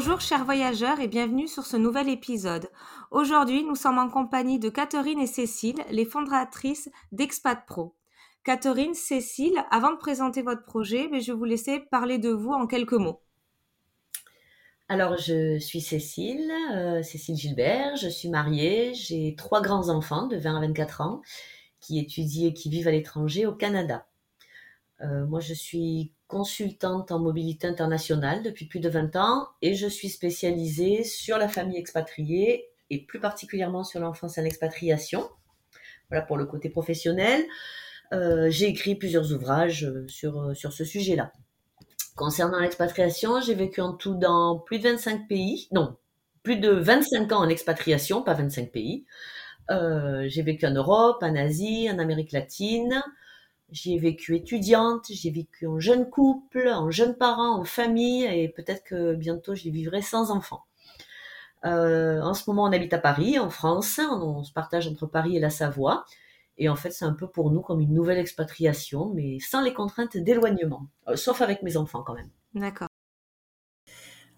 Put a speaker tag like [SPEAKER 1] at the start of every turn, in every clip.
[SPEAKER 1] Bonjour chers voyageurs et bienvenue sur ce nouvel épisode. Aujourd'hui, nous sommes en compagnie de Catherine et Cécile, les fondatrices d'Expat Pro. Catherine, Cécile, avant de présenter votre projet, je vais vous laisser parler de vous en quelques mots.
[SPEAKER 2] Alors, je suis Cécile, euh, Cécile Gilbert, je suis mariée, j'ai trois grands-enfants de 20 à 24 ans qui étudient et qui vivent à l'étranger au Canada. Euh, moi, je suis consultante en mobilité internationale depuis plus de 20 ans et je suis spécialisée sur la famille expatriée et plus particulièrement sur l'enfance en expatriation. Voilà pour le côté professionnel. Euh, j'ai écrit plusieurs ouvrages euh, sur, sur ce sujet-là. Concernant l'expatriation, j'ai vécu en tout dans plus de 25 pays, non, plus de 25 ans en expatriation, pas 25 pays. j'ai vécu en Europe, en Asie, en Amérique latine, J'y ai vécu étudiante, j'ai vécu en jeune couple, en jeune parent, en famille, et peut-être que bientôt j'y vivrai sans enfant. Euh, en ce moment, on habite à Paris, en France. On, se partage entre Paris et la Savoie. Et en fait, c'est un peu pour nous comme une nouvelle expatriation, mais sans les contraintes d'éloignement. Euh, sauf avec mes enfants quand même.
[SPEAKER 1] D'accord.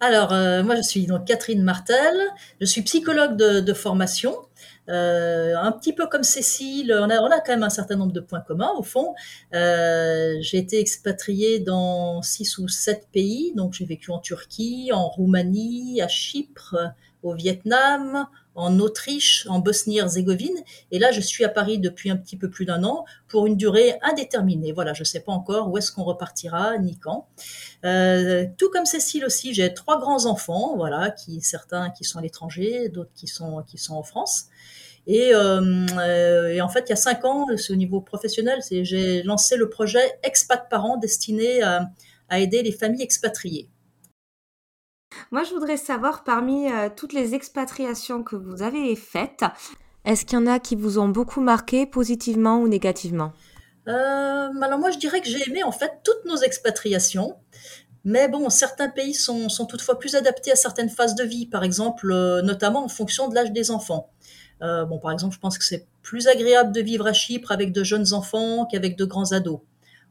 [SPEAKER 3] Alors, euh, moi, je suis donc Catherine Martel. Je suis psychologue de, de formation. Euh, un petit peu comme Cécile, on a, quand même un certain nombre de points communs au fond. Euh, j'ai été expatriée dans six ou sept pays, donc j'ai vécu en Turquie, en Roumanie, à Chypre, au Vietnam, en Autriche, en Bosnie-Herzégovine, et là je suis à Paris depuis un petit peu plus d'un an pour une durée indéterminée. Voilà, je ne sais pas encore où est-ce qu'on repartira ni quand. Euh, tout comme Cécile aussi, j'ai trois grands enfants, voilà, qui certains qui sont à l'étranger, d'autres qui sont qui sont en France. Et, euh, euh, en fait, il y a cinq ans, au niveau professionnel, j'ai lancé le projet Expat Parents destiné à, aider les familles expatriées.
[SPEAKER 1] Moi, je voudrais savoir, parmi euh, toutes les expatriations que vous avez faites, est-ce qu'il y en a qui vous ont beaucoup marqué positivement ou négativement?
[SPEAKER 3] Euh, Alors moi, je dirais que j'ai aimé en fait toutes nos expatriations. Mais bon, certains pays sont, toutefois plus adaptés à certaines phases de vie, par exemple, euh, notamment en fonction de l'âge des enfants. Euh, bon, par exemple, je pense que c'est plus agréable de vivre à Chypre avec de jeunes enfants qu'avec de grands ados.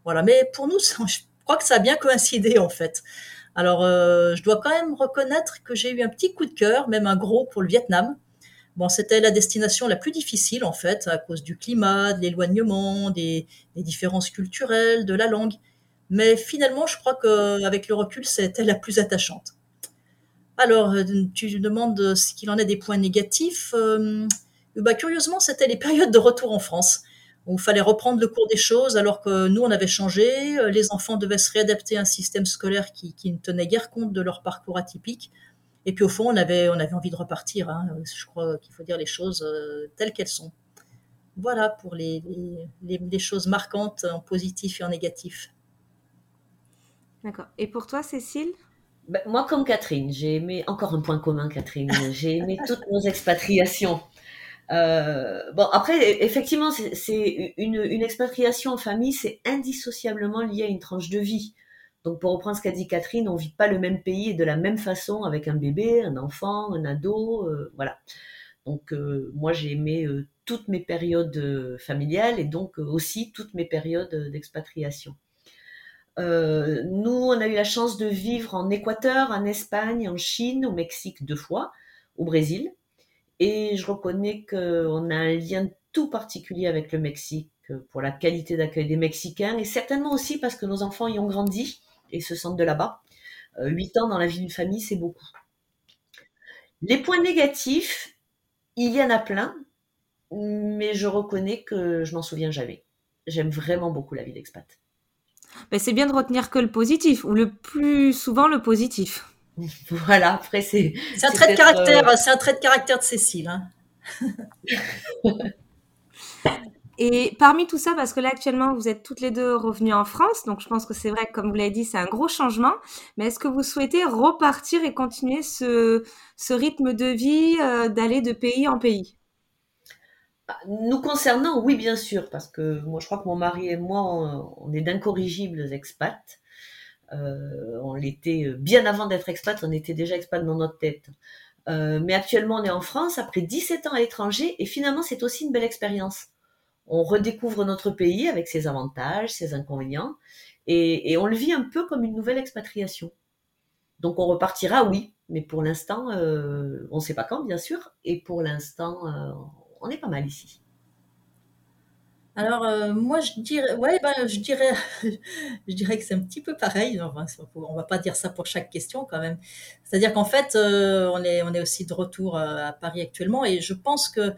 [SPEAKER 3] Voilà, mais pour nous, je crois que ça a bien coïncidé en fait. Alors, euh, je dois quand même reconnaître que j'ai eu un petit coup de cœur, même un gros pour le Vietnam. Bon, c'était la destination la plus difficile en fait, à cause du climat, de l'éloignement, des, différences culturelles, de la langue. Mais finalement, je crois qu'avec le recul, c'était la plus attachante. Alors, euh, tu demandes ce qu'il en est des points négatifs. Euh, bah, curieusement, c'était les périodes de retour en France. Où il fallait reprendre le cours des choses alors que nous, on avait changé. Euh, les enfants devaient se réadapter à un système scolaire qui, qui ne tenait guère compte de leur parcours atypique. Et puis au fond, on avait, on avait envie de repartir. Hein. Je crois qu'il faut dire les choses telles qu'elles sont. Voilà pour les, les, les, choses marquantes en positif et en négatif.
[SPEAKER 1] D'accord. Et pour toi, Cécile?
[SPEAKER 2] Ben, moi, comme Catherine, j'ai aimé, encore un point commun, Catherine, j'ai aimé toutes nos expatriations. Euh, bon, après, effectivement, c'est une, une, expatriation en famille, c'est indissociablement lié à une tranche de vie. Donc, pour reprendre ce qu'a dit Catherine, on vit pas le même pays et de la même façon avec un bébé, un enfant, un ado, euh, voilà. Donc, euh, moi, j'ai aimé euh, toutes mes périodes euh, familiales et donc aussi toutes mes périodes d'expatriation. Euh, nous, on a eu la chance de vivre en Équateur, en Espagne, en Chine, au Mexique deux fois, au Brésil. Et je reconnais qu'on a un lien tout particulier avec le Mexique pour la qualité d'accueil des Mexicains et certainement aussi parce que nos enfants y ont grandi et se sentent de là-bas. Euh, huit ans dans la vie d'une famille, c'est beaucoup. Les points négatifs, il y en a plein, mais je reconnais que je m'en souviens jamais. J'aime vraiment beaucoup la vie d'expat
[SPEAKER 1] c'est bien de retenir que le positif, ou le plus souvent le positif.
[SPEAKER 2] Voilà, après c'est.
[SPEAKER 3] C'est un trait de caractère, euh... c'est un trait de caractère de Cécile. Hein.
[SPEAKER 1] Et parmi tout ça, parce que là actuellement vous êtes toutes les deux revenues en France, donc je pense que c'est vrai que comme vous l'avez dit, c'est un gros changement. Mais est-ce que vous souhaitez repartir et continuer ce, ce rythme de vie, euh, d'aller de pays en pays?
[SPEAKER 2] Bah, Nous concernant, oui bien sûr, parce que moi je crois que mon mari et moi, on, est d'incorrigibles expats. Euh, on l'était bien avant d'être expat, on était déjà expat dans notre tête. Euh, mais actuellement, on est en France après 17 ans à l'étranger et finalement, c'est aussi une belle expérience on redécouvre notre pays avec ses avantages, ses inconvénients, et, on le vit un peu comme une nouvelle expatriation. Donc on repartira, oui, mais pour l'instant, euh, on ne sait pas quand, bien sûr, et pour l'instant, euh, on est pas mal ici.
[SPEAKER 3] Alors euh, moi je dirais, ouais, ben, je dirais, je dirais que c'est un petit peu pareil. On ne va pas dire ça pour chaque question quand même. C'est-à-dire qu'en fait, on est, on est aussi de retour à Paris actuellement, et je pense que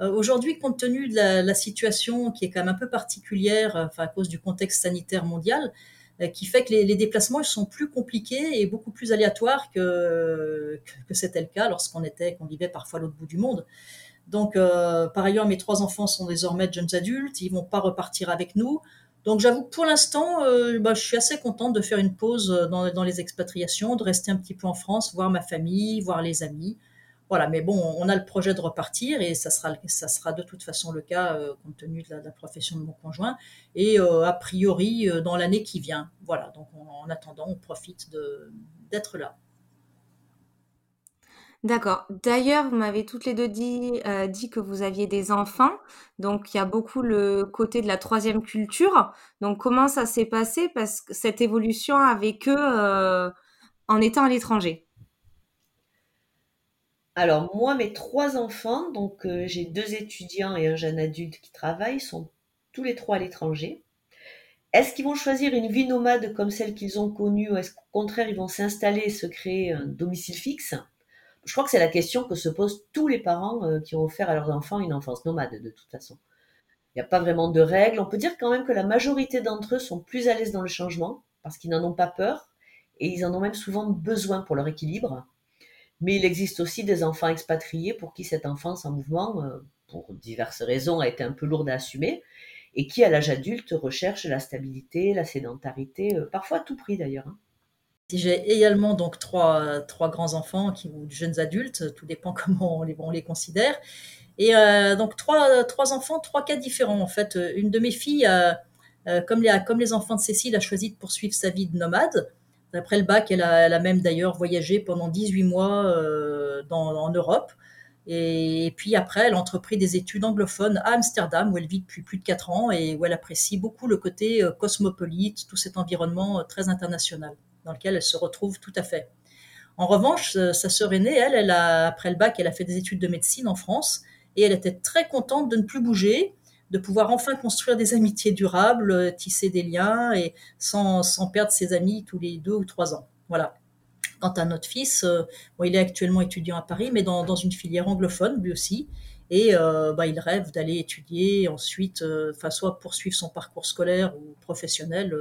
[SPEAKER 3] euh, aujourd'hui, compte tenu de la, situation qui est quand même un peu particulière, euh, enfin, à cause du contexte sanitaire mondial, euh, qui fait que les, déplacements sont plus compliqués et beaucoup plus aléatoires que, que, c'était le cas lorsqu'on était, qu'on vivait parfois à l'autre bout du monde. Donc, par ailleurs, mes trois enfants sont désormais de jeunes adultes, ils vont pas repartir avec nous. Donc, j'avoue que pour l'instant, bah, je suis assez contente de faire une pause dans, dans, les expatriations, de rester un petit peu en France, voir ma famille, voir les amis. Voilà, mais bon, on a le projet de repartir et ça sera, ça sera de toute façon le cas euh, compte tenu de la, profession de mon conjoint et euh, a priori euh, dans l'année qui vient. Voilà, donc en attendant, on profite d'être là.
[SPEAKER 1] D'accord. D'ailleurs, vous m'avez toutes les deux dit, dit que vous aviez des enfants, donc il y a beaucoup le côté de la troisième culture. Donc comment ça s'est passé? Parce que cette évolution avec eux en étant à l'étranger
[SPEAKER 2] alors moi, mes trois enfants, donc euh, j'ai deux étudiants et un jeune adulte qui travaillent, sont tous les trois à l'étranger. Est-ce qu'ils vont choisir une vie nomade comme celle qu'ils ont connue ou est-ce qu'au contraire ils vont s'installer et se créer un domicile fixe? Je crois que c'est la question que se posent tous les parents euh, qui ont offert à leurs enfants une enfance nomade de toute façon. Il n'y a pas vraiment de règles. On peut dire quand même que la majorité d'entre eux sont plus à l'aise dans le changement parce qu'ils n'en ont pas peur et ils en ont même souvent besoin pour leur équilibre. Mais il existe aussi des enfants expatriés pour qui cette enfance en mouvement, euh, pour diverses raisons, a été un peu lourde à assumer, et qui, à l'âge adulte, recherchent la stabilité, la sédentarité, euh, parfois à tout prix d'ailleurs. Hein.
[SPEAKER 3] J'ai également donc trois, trois grands enfants qui, ou jeunes adultes, tout dépend comment on les, on les considère. Et euh, donc trois, enfants, trois cas différents en fait. Une de mes filles, comme, les, comme les enfants de Cécile, a choisi de poursuivre sa vie de nomade. Après le bac, elle a, même d'ailleurs voyagé pendant 18 mois euh, en Europe. Et, puis après, elle a entrepris des études anglophones à Amsterdam, où elle vit depuis plus de 4 ans et où elle apprécie beaucoup le côté euh, cosmopolite, tout cet environnement euh, très international dans lequel elle se retrouve tout à fait. En revanche, sa sœur aînée, elle, elle a, après le bac, elle a fait des études de médecine en France et elle était très contente de ne plus bouger de pouvoir enfin construire des amitiés durables, euh, tisser des liens et sans, perdre ses amis tous les deux ou trois ans. Voilà. Quant à notre fils, euh, il est actuellement étudiant à Paris, mais dans, une filière anglophone lui aussi. Et euh, bah, il rêve d'aller étudier ensuite, soit poursuivre son parcours scolaire ou professionnel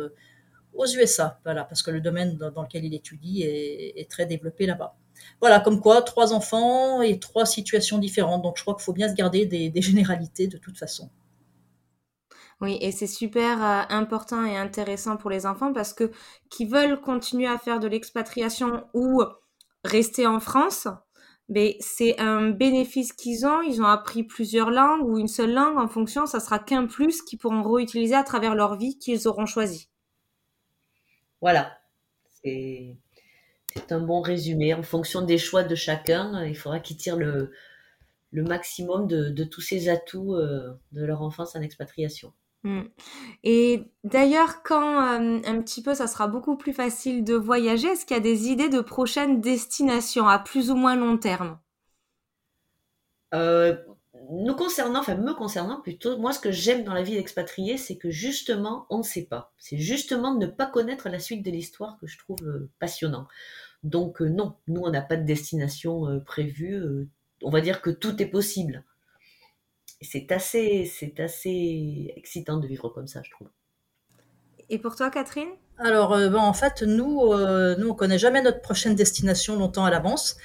[SPEAKER 3] aux USA, voilà, parce que le domaine dans, lequel il étudie est, très développé là-bas. Voilà, comme quoi, trois enfants et trois situations différentes. Donc je crois qu'il faut bien se garder des généralités de toute façon.
[SPEAKER 1] Oui, et c'est super euh, important et intéressant pour les enfants parce que qui veulent continuer à faire de l'expatriation ou rester en France, mais ben, c'est un bénéfice qu'ils ont. Ils ont appris plusieurs langues ou une seule langue en fonction. Ça sera qu'un plus qu'ils pourront réutiliser à travers leur vie qu'ils auront choisi.
[SPEAKER 2] Voilà, c'est un bon résumé. En fonction des choix de chacun, il faudra qu'ils tirent le, le maximum de, tous ces atouts euh, de leur enfance en expatriation.
[SPEAKER 1] Mmh. Et d'ailleurs, quand euh, un petit peu ça sera beaucoup plus facile de voyager, est-ce qu'il y a des idées de prochaines destinations à plus ou moins long terme?
[SPEAKER 2] Euh, Nous concernant, enfin me concernant plutôt, moi ce que j'aime dans la vie d'expatrié, c'est que justement on ne sait pas. C'est justement de ne pas connaître la suite de l'histoire que je trouve euh, passionnant. Donc non, nous on n'a pas de destination prévue. on va dire que tout est possible c'est assez, c'est assez excitant de vivre comme ça, je trouve.
[SPEAKER 1] Et pour toi, Catherine?
[SPEAKER 3] Alors, euh, en fait, nous, euh, nous, on connaît jamais notre prochaine destination longtemps à l'avance.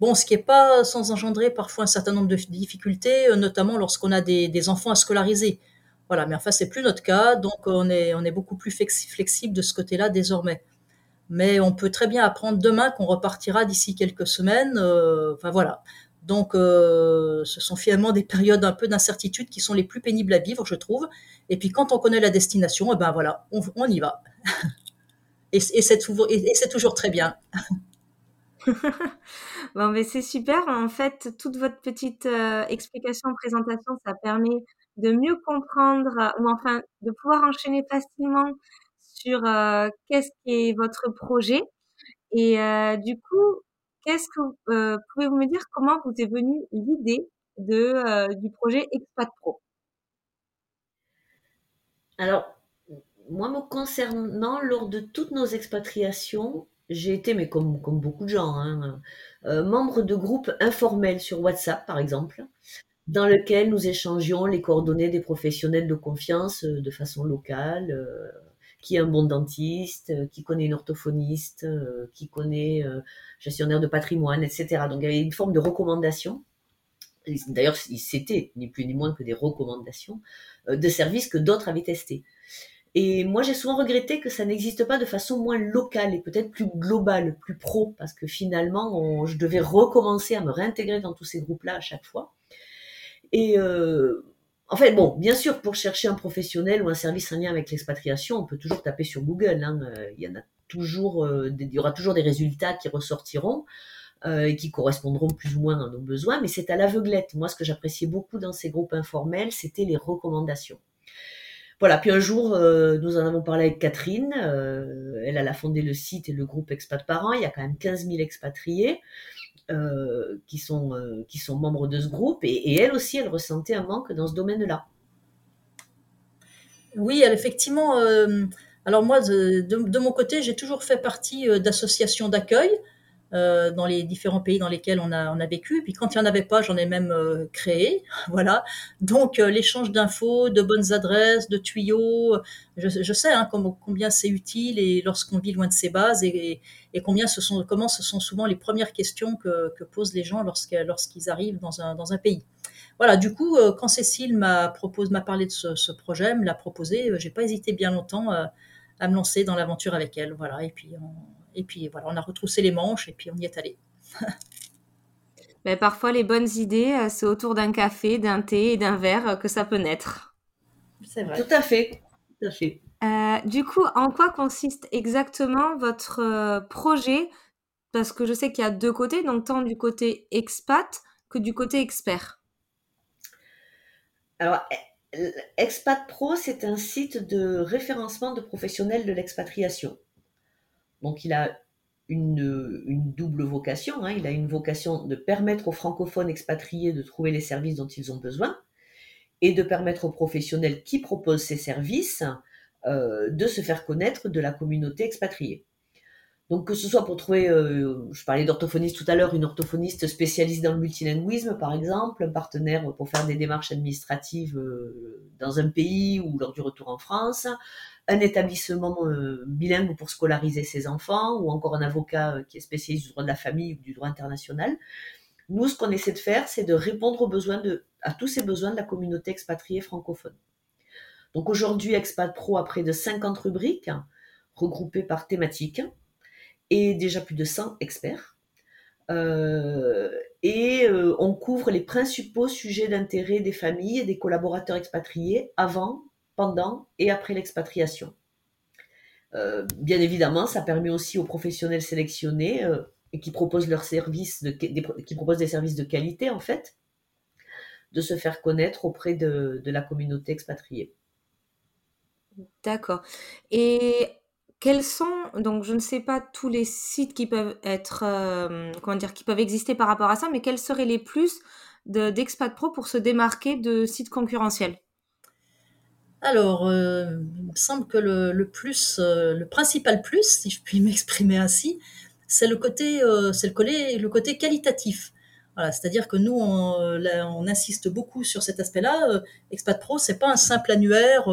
[SPEAKER 3] Bon, ce qui n'est pas sans engendrer parfois un certain nombre de difficultés, euh, notamment lorsqu'on a des, enfants à scolariser. Voilà, mais enfin, c'est plus notre cas, donc on est, beaucoup plus flexible de ce côté-là désormais. Mais on peut très bien apprendre demain qu'on repartira d'ici quelques semaines. Euh, enfin voilà. Donc, euh, ce sont finalement des périodes un peu d'incertitude qui sont les plus pénibles à vivre, je trouve. Et puis, quand on connaît la destination, eh ben voilà, on, y va. et, c'est toujours, très bien.
[SPEAKER 1] bon, mais c'est super. En fait, toute votre petite euh, explication, présentation, ça permet de mieux comprendre, ou enfin, de pouvoir enchaîner facilement sur euh, qu'est-ce qui est votre projet. Et euh, du coup, qu'est-ce que euh, pouvez-vous me dire comment vous est venue l'idée de du projet Expat Pro?
[SPEAKER 2] Alors, moi, me concernant, lors de toutes nos expatriations, j'ai été, mais comme, beaucoup de gens, hein, membre de groupes informels sur WhatsApp, par exemple, dans lequel nous échangions les coordonnées des professionnels de confiance de façon locale, qui est un bon dentiste, euh, qui connaît une orthophoniste, euh, qui connaît euh, gestionnaire de patrimoine, etc. Donc il y avait une forme de recommandation. D'ailleurs, c'était ni plus ni moins que des recommandations de services que d'autres avaient testés. Et moi, j'ai souvent regretté que ça n'existe pas de façon moins locale et peut-être plus globale, plus pro, parce que finalement, je devais recommencer à me réintégrer dans tous ces groupes-là à chaque fois. Et en fait, bon, bien sûr, pour chercher un professionnel ou un service en lien avec l'expatriation, on peut toujours taper sur Google. Hein. Euh, il y en a toujours, euh, il y aura toujours des résultats qui ressortiront euh, et qui correspondront plus ou moins à nos besoins, mais c'est à l'aveuglette. Moi, ce que j'appréciais beaucoup dans ces groupes informels, c'était les recommandations. Voilà, puis un jour, nous en avons parlé avec Catherine. elle, a fondé le site et le groupe Expat Parents. Il y a quand même 15 000 expatriés. Euh, qui, sont, euh, membres de ce groupe. Et, elle aussi, elle ressentait un manque dans ce domaine-là.
[SPEAKER 3] Oui, elle, effectivement. Euh, alors moi, de, mon côté, j'ai toujours fait partie d'associations d'accueil. Euh, dans les différents pays dans lesquels on a, vécu. Puis quand il n'y en avait pas, j'en ai même euh, créé. Voilà. Donc euh, l'échange d'infos, de bonnes adresses, de tuyaux, je, sais hein, combien c'est utile et lorsqu'on vit loin de ses bases et, combien ce sont, comment ce sont souvent les premières questions que, posent les gens lorsqu'ils arrivent dans un, pays. Voilà, du coup, quand Cécile m'a parlé de ce, ce projet, me l'a proposé, j'ai pas hésité bien longtemps à me lancer dans l'aventure avec elle. Voilà, et puis on, et puis voilà, on a retroussé les manches et puis on y est allé.
[SPEAKER 1] Mais parfois, les bonnes idées, euh, c'est autour d'un café, d'un thé et d'un verre euh, que ça peut naître.
[SPEAKER 2] C'est vrai. Tout à fait. Tout à fait.
[SPEAKER 1] Euh, du coup, en quoi consiste exactement votre projet? Parce que je sais qu'il y a deux côtés, donc tant du côté expat que du côté expert.
[SPEAKER 2] Alors, Expat Pro, c'est un site de référencement de professionnels de l'expatriation. Donc il a une, double vocation. Hein. Il a une vocation de permettre aux francophones expatriés de trouver les services dont ils ont besoin et de permettre aux professionnels qui proposent ces services euh, de se faire connaître de la communauté expatriée. Donc que ce soit pour trouver, euh, je parlais d'orthophoniste tout à l'heure, une orthophoniste spécialiste dans le multilinguisme par exemple, un partenaire pour faire des démarches administratives euh, dans un pays ou lors du retour en France, un établissement euh, bilingue pour scolariser ses enfants, ou encore un avocat qui est spécialiste du droit de la famille ou du droit international. Nous, ce qu'on essaie de faire, c'est de répondre aux besoins de, à tous ces besoins de la communauté expatriée francophone. Donc aujourd'hui, Expat Pro a près de 50 rubriques regroupées par thématique et déjà plus de 100 experts. Euh, et euh, on couvre les principaux sujets d'intérêt des familles et des collaborateurs expatriés avant, pendant et après l'expatriation. Euh, bien évidemment, ça permet aussi aux professionnels sélectionnés et qui proposent leurs services de, qui proposent des services de qualité en fait, de se faire connaître auprès de, de la communauté expatriée.
[SPEAKER 1] D'accord. Et quels sont donc je ne sais pas tous les sites qui peuvent être euh, comment dire qui peuvent exister par rapport à ça, mais quels seraient les plus d'Expat Pro pour se démarquer de sites concurrentiels?
[SPEAKER 3] Alors, euh, il me semble que le, plus, euh, le principal plus, si je puis m'exprimer ainsi, c'est le côté, qualitatif. C'est-à-dire que nous, on, insiste beaucoup sur cet aspect-là. Expat Pro, c'est pas un simple annuaire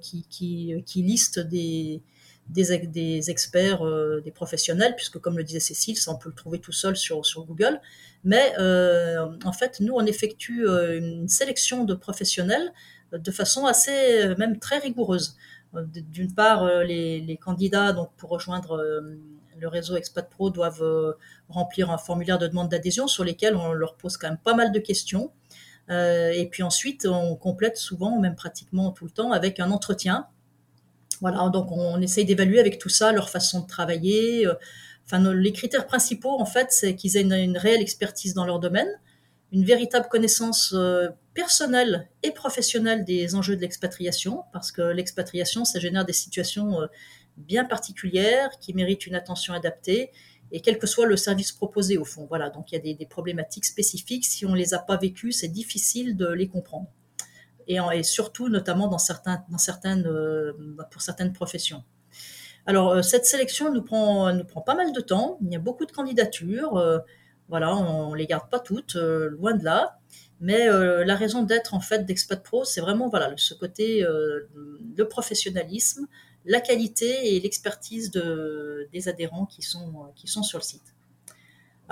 [SPEAKER 3] qui, liste des, des, experts, euh, des professionnels, puisque comme le disait Cécile, ça on peut le trouver tout seul sur, Google. Mais euh, en fait, nous, on effectue euh, une sélection de professionnels de façon assez, même très rigoureuse. D'une part, les, les, candidats donc pour rejoindre le réseau Expat Pro doivent remplir un formulaire de demande d'adhésion sur lesquels on leur pose quand même pas mal de questions. et puis ensuite, on complète souvent, même pratiquement tout le temps, avec un entretien voilà, donc on essaye d'évaluer avec tout ça leur façon de travailler. Euh, enfin, les critères principaux, en fait, c'est qu'ils aient une, réelle expertise dans leur domaine, une véritable connaissance euh, personnelle et professionnelle des enjeux de l'expatriation, parce que l'expatriation, ça génère des situations euh, bien particulières qui méritent une attention adaptée, et quel que soit le service proposé au fond. Voilà, donc il y a des, des problématiques spécifiques. Si on les a pas vécues, c'est difficile de les comprendre et, surtout notamment dans certains, euh, pour certaines professions. Alors euh, cette sélection nous prend, nous prend pas mal de temps. Il y a beaucoup de candidatures. Euh, voilà, on, les garde pas toutes, loin de là. Mais la raison d'être en fait d'Expat Pro, c'est vraiment voilà ce côté de professionnalisme, la qualité et l'expertise de, des adhérents qui sont, qui sont sur le site.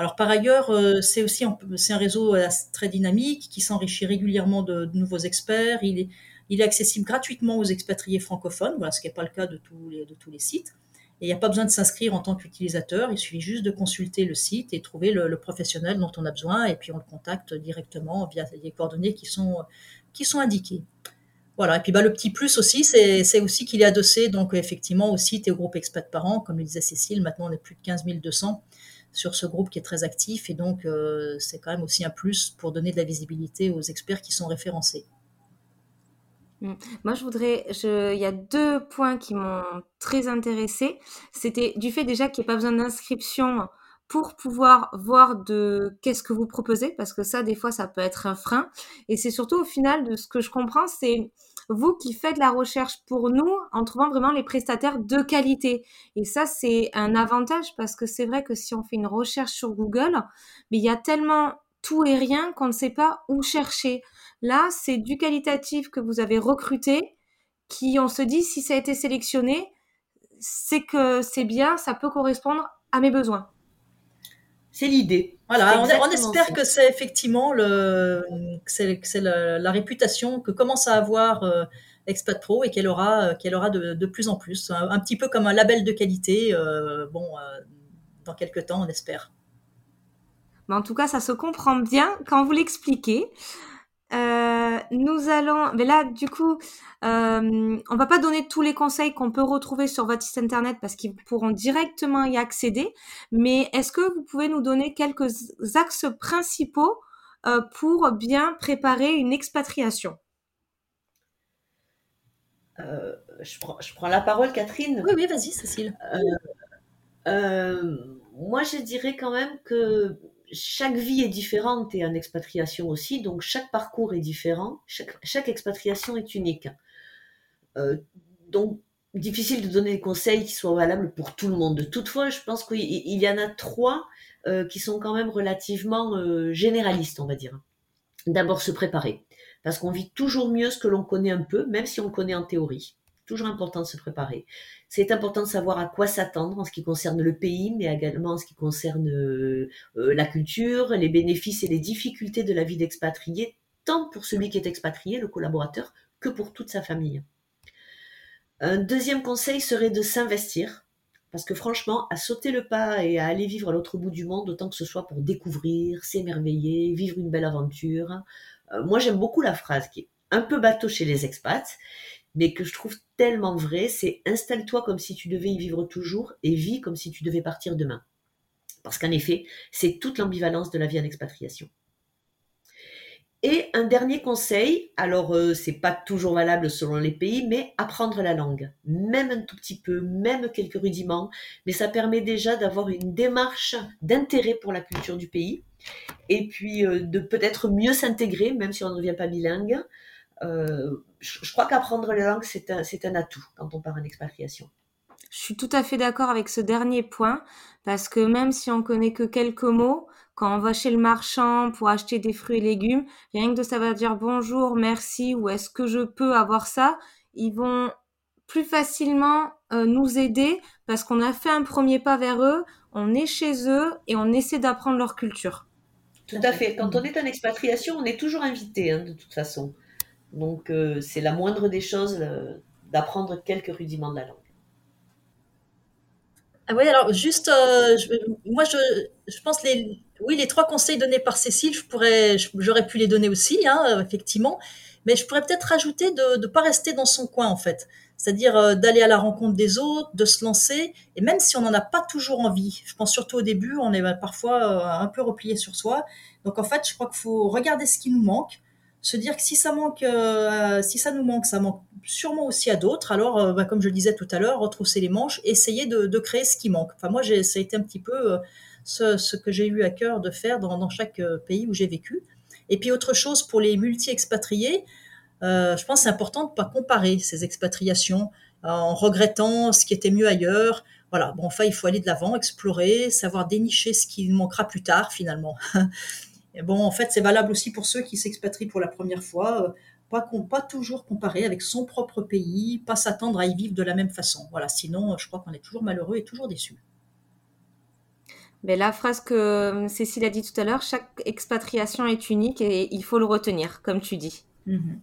[SPEAKER 3] Alors par ailleurs, euh, c'est aussi un, réseau euh, très dynamique qui s'enrichit régulièrement de, nouveaux experts. Il est, il est accessible gratuitement aux expatriés francophones, voilà, ce qui n'est pas le cas de tous les, de tous les sites. Et il n'y a pas besoin de s'inscrire en tant qu'utilisateur, il suffit juste de consulter le site et trouver le, professionnel dont on a besoin, et puis on le contacte directement via les coordonnées qui sont, qui sont indiquées. Voilà, et puis bah, le petit plus aussi, c'est aussi qu'il est adossé donc effectivement au site et au groupe Expat Parents, comme le disait Cécile, maintenant on est plus de 15 200 sur ce groupe qui est très actif et donc euh, c'est quand même aussi un plus pour donner de la visibilité aux experts qui sont référencés.
[SPEAKER 1] Mm. Moi, je voudrais, il y a deux points qui m'ont très intéressé. C'était du fait déjà qu'il n'y a pas besoin d'inscription pour pouvoir voir de qu'est-ce que vous proposez, parce que ça, des fois, ça peut être un frein. Et c'est surtout au final de ce que je comprends, c'est vous qui faites la recherche pour nous en trouvant vraiment les prestataires de qualité. Et ça, c'est un avantage parce que c'est vrai que si on fait une recherche sur Google, mais il y a tellement tout et rien qu'on ne sait pas où chercher. Là, c'est du qualitatif que vous avez recruté, qui on se dit si ça a été sélectionné, c'est que c'est bien, ça peut correspondre à mes besoins.
[SPEAKER 2] C'est l'idée.
[SPEAKER 3] Voilà, on, espère que c'est effectivement le, c'est, la, réputation que commence à avoir euh, Expat Pro et qu'elle aura, euh, qu'elle aura de, plus en plus. Un, petit peu comme un label de qualité. Euh, bon, dans quelques temps, on espère.
[SPEAKER 1] Mais en tout cas, ça se comprend bien quand vous l'expliquez. Euh, nous allons, mais là, du coup, euh, on va pas donner tous les conseils qu'on peut retrouver sur votre site internet parce qu'ils pourront directement y accéder. Mais est-ce que vous pouvez nous donner quelques axes principaux euh, pour bien préparer une expatriation?
[SPEAKER 2] Euh, je, prends, je prends la parole, Catherine.
[SPEAKER 3] Oui, oui, vas-y, Cécile.
[SPEAKER 2] moi, je dirais quand même que chaque vie est différente et en expatriation aussi, donc chaque parcours est différent, chaque, expatriation est unique. Euh, donc, difficile de donner des conseils qui soient valables pour tout le monde. Toutefois, je pense qu'il y en a trois euh, qui sont quand même relativement euh, généralistes, on va dire. D'abord, se préparer, parce qu'on vit toujours mieux ce que l'on connaît un peu, même si on connaît en théorie toujours important de se préparer. C'est important de savoir à quoi s'attendre en ce qui concerne le pays, mais également en ce qui concerne euh, euh, la culture, les bénéfices et les difficultés de la vie d'expatrié, tant pour celui qui est expatrié, le collaborateur, que pour toute sa famille. Un deuxième conseil serait de s'investir, parce que franchement, à sauter le pas et à aller vivre à l'autre bout du monde, autant que ce soit pour découvrir, s'émerveiller, vivre une belle aventure. Euh, moi, j'aime beaucoup la phrase qui est un peu bateau chez les expats, mais que je trouve tellement vrai, c'est installe-toi comme si tu devais y vivre toujours et vis comme si tu devais partir demain. Parce qu'en effet, c'est toute l'ambivalence de la vie en expatriation. Et un dernier conseil, alors euh, c'est pas toujours valable selon les pays, mais apprendre la langue, même un tout petit peu, même quelques rudiments, mais ça permet déjà d'avoir une démarche d'intérêt pour la culture du pays, et puis euh, de peut-être mieux s'intégrer, même si on ne devient pas bilingue, euh, je, crois qu'apprendre les langues, c'est un, un atout quand on part en expatriation.
[SPEAKER 1] Je suis tout à fait d'accord avec ce dernier point, parce que même si on connaît que quelques mots, quand on va chez le marchand pour acheter des fruits et légumes, rien que de savoir dire bonjour, merci ou est-ce que je peux avoir ça, ils vont plus facilement euh, nous aider parce qu'on a fait un premier pas vers eux, on est chez eux et on essaie d'apprendre leur culture.
[SPEAKER 2] Tout à fait. Quand on est en expatriation, on est toujours invité, hein, de toute façon. Donc, euh, c'est la moindre des choses d'apprendre quelques rudiments de la langue.
[SPEAKER 3] Ah oui, alors juste, euh, moi je, je pense les, oui, les trois conseils donnés par Cécile, je pourrais, j'aurais pu les donner aussi, hein, effectivement, mais je pourrais peut-être rajouter de ne pas rester dans son coin en fait, c'est-à-dire euh, d'aller à la rencontre des autres, de se lancer, et même si on n'en a pas toujours envie, je pense surtout au début, on est parfois euh, un peu replié sur soi, donc en fait, je crois qu'il faut regarder ce qui nous manque, se dire que si ça manque, euh, si ça nous manque, ça manque sûrement aussi à d'autres. Alors, euh, bah, comme je le disais tout à l'heure, retrousser les manches, essayer de, créer ce qui manque. Enfin, moi, ça a été un petit peu euh, ce, que j'ai eu à cœur de faire dans, chaque pays où j'ai vécu. Et puis, autre chose pour les multi-expatriés, je pense c'est important de ne pas comparer ces expatriations en regrettant ce qui était mieux ailleurs. Voilà, bon, enfin, il faut aller de l'avant, explorer, savoir dénicher ce qui manquera plus tard, finalement. Et bon, en fait, c'est valable aussi pour ceux qui s'expatrient pour la première fois. Euh, pas, pas toujours comparer avec son propre pays, pas s'attendre à y vivre de la même façon. Voilà, sinon, je crois qu'on est toujours malheureux et toujours déçu.
[SPEAKER 1] Mais la phrase que euh, Cécile a dit tout à l'heure, chaque expatriation est unique et il faut le retenir, comme tu dis. Mm-hmm.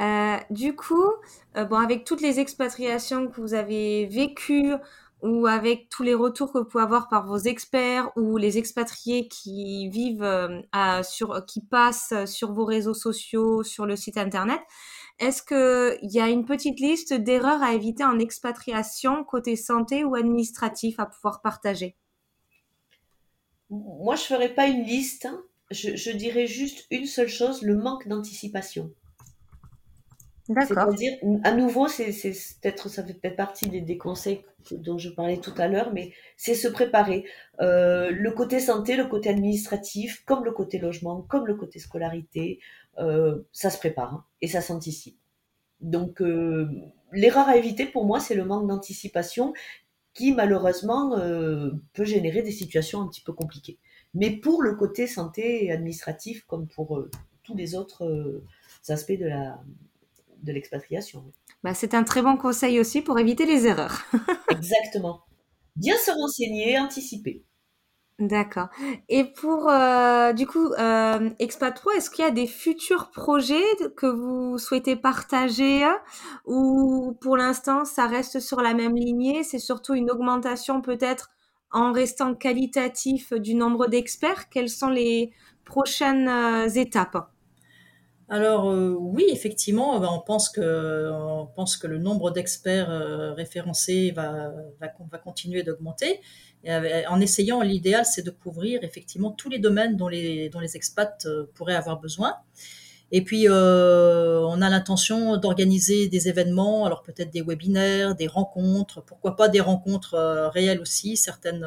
[SPEAKER 1] Euh, du coup, bon, avec toutes les expatriations que vous avez vécues, ou avec tous les retours que vous pouvez avoir par vos experts ou les expatriés qui vivent euh, sur, qui passent sur vos réseaux sociaux, sur le site internet, est-ce qu'il y a une petite liste d'erreurs à éviter en expatriation côté santé ou administratif à pouvoir partager?
[SPEAKER 2] Moi, je ne ferai pas une liste. Hein. Je dirais juste une seule chose, le manque d'anticipation. C'est-à-dire, à nouveau, c'est peut-être ça fait peut-être partie des, conseils dont je parlais tout à l'heure, mais c'est se préparer. Euh, le côté santé, le côté administratif, comme le côté logement, comme le côté scolarité, euh, ça se prépare hein, et ça s'anticipe. Donc, euh, l'erreur à éviter pour moi, c'est le manque d'anticipation qui malheureusement peut générer des situations un petit peu compliquées. Mais pour le côté santé et administratif, comme pour tous les autres aspects de la, de l'expatriation.
[SPEAKER 1] Bah, c'est un très bon conseil aussi pour éviter les erreurs.
[SPEAKER 2] Exactement. Bien se renseigner, anticiper.
[SPEAKER 1] D'accord. Et pour, euh, du coup, euh, Expat Pro, est-ce qu'il y a des futurs projets que vous souhaitez partager ou pour l'instant, ça reste sur la même lignée? C'est surtout une augmentation peut-être en restant qualitatif du nombre d'experts? Quelles sont les prochaines euh, étapes?
[SPEAKER 3] Alors euh, oui, effectivement, ben, on pense que le nombre d'experts euh, référencés va, continuer d'augmenter. En essayant, l'idéal, c'est de couvrir effectivement tous les domaines dont les, dont les expats euh, pourraient avoir besoin. Et puis, on a l'intention d'organiser des événements, alors peut-être des webinaires, des rencontres, pourquoi pas des rencontres réelles aussi. Certaines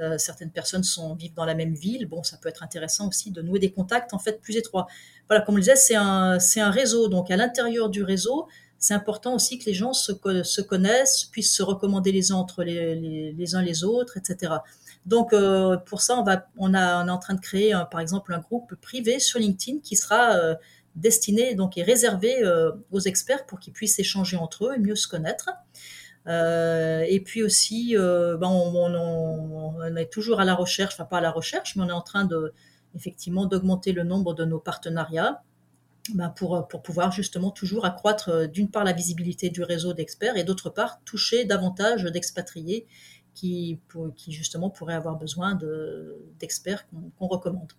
[SPEAKER 3] euh, certaines personnes sont, vivent dans la même ville. Bon, ça peut être intéressant aussi de nouer des contacts en fait plus étroits. Voilà, comme je disais, c'est un, c'est un réseau. Donc à l'intérieur du réseau, c'est important aussi que les gens se, se connaissent, puissent se recommander les uns entre les, les, uns les autres, etc. Donc euh, pour ça, on, va, est en train de créer par exemple un groupe privé sur LinkedIn qui sera euh, destiné donc et réservé aux experts pour qu'ils puissent échanger entre eux et mieux se connaître. Euh, et puis aussi, euh, ben on, est toujours à la recherche, enfin pas à la recherche, mais on est en train de effectivement d'augmenter le nombre de nos partenariats ben pour, pouvoir justement toujours accroître euh, d'une part la visibilité du réseau d'experts et d'autre part toucher davantage d'expatriés qui, justement pourraient avoir besoin d'experts qu'on recommande.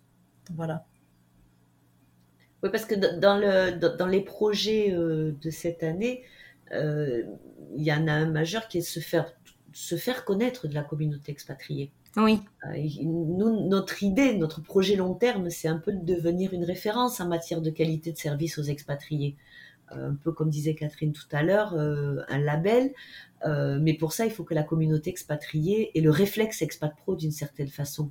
[SPEAKER 3] Voilà.
[SPEAKER 2] Oui, parce que dans, le, dans les projets de cette année, il y en a un majeur qui est se faire, se faire connaître de la communauté expatriée.
[SPEAKER 1] Oui.
[SPEAKER 2] Euh, nous, notre idée, notre projet long terme, c'est un peu de devenir une référence en matière de qualité de service aux expatriés. Euh, un peu comme disait Catherine tout à l'heure, un label. mais pour ça, il faut que la communauté expatriée ait le réflexe expat pro d'une certaine façon.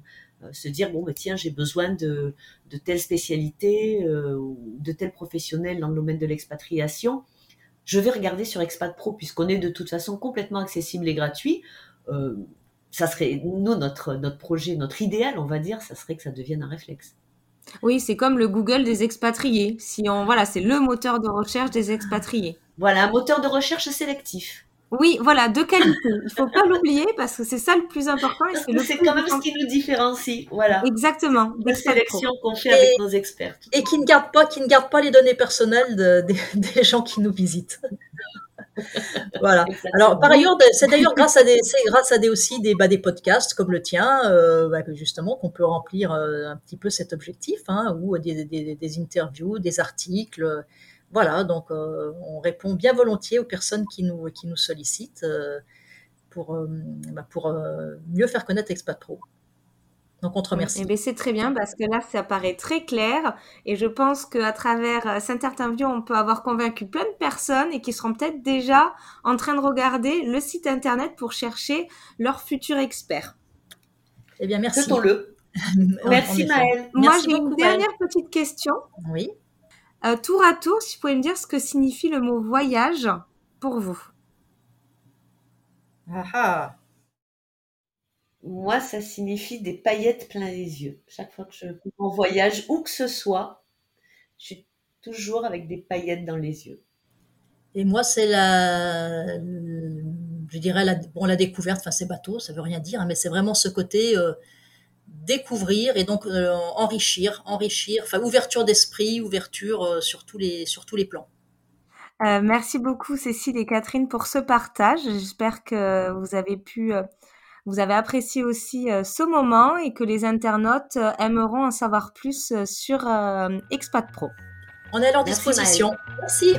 [SPEAKER 2] se dire, bon, bah, tiens, j'ai besoin de, de telle spécialité, de tel professionnel dans le domaine de l'expatriation je vais regarder sur Expat Pro puisqu'on est de toute façon complètement accessible et gratuit. Euh, ça serait nous notre notre projet, notre idéal, on va dire, ça serait que ça devienne un réflexe.
[SPEAKER 1] Oui, c'est comme le Google des expatriés. Si on voilà, c'est le moteur de recherche des expatriés.
[SPEAKER 2] Voilà, un moteur de recherche sélectif.
[SPEAKER 1] Oui, voilà, de qualité. Il faut pas l'oublier parce que c'est ça le plus important.
[SPEAKER 2] C'est quand même ce qui nous différencie. Voilà.
[SPEAKER 1] Exactement.
[SPEAKER 2] La sélection qu'on fait avec nos experts.
[SPEAKER 3] Et qui ne garde pas, qui ne garde pas les données personnelles des gens qui nous visitent. voilà. Alors par ailleurs, c'est d'ailleurs grâce à des, c'est grâce à des aussi des, bah, des podcasts comme le tien, euh, bah, justement, qu'on peut remplir euh, un petit peu cet objectif, hein, ou des, des, des, interviews, des articles. Voilà, donc euh, on répond bien volontiers aux personnes qui nous, qui nous sollicitent euh, pour, euh, bah, pour mieux faire connaître Expat Pro. Donc on te remercie.
[SPEAKER 1] Eh ben, c'est très bien parce que là, ça paraît très clair et je pense qu'à travers cette interview, on peut avoir convaincu plein de personnes et qui seront peut-être déjà en train de regarder le site internet pour chercher leur futur expert.
[SPEAKER 3] Eh bien, merci.
[SPEAKER 2] le merci Maëlle.
[SPEAKER 1] Moi, j'ai une dernière petite question.
[SPEAKER 3] Oui.
[SPEAKER 1] Euh, tour à tour, si vous pouvez me dire ce que signifie le mot voyage pour vous.
[SPEAKER 3] Ah, ah.
[SPEAKER 2] Moi, ça signifie des paillettes plein les yeux. Chaque fois que je en voyage, où que ce soit, je suis toujours avec des paillettes dans les yeux.
[SPEAKER 3] Et moi, c'est la, je dirais la, bon, la découverte. Enfin, c'est bateau, ça veut rien dire, hein, mais c'est vraiment ce côté euh, découvrir et donc euh, enrichir, enrichir, enfin ouverture d'esprit, ouverture euh, sur, tous les, sur tous les plans.
[SPEAKER 1] Euh, merci beaucoup Cécile et Catherine pour ce partage. J'espère que vous avez pu, vous avez apprécié aussi ce moment et que les internautes aimeront en savoir plus sur Expat Pro.
[SPEAKER 3] On est à leur disposition. Merci.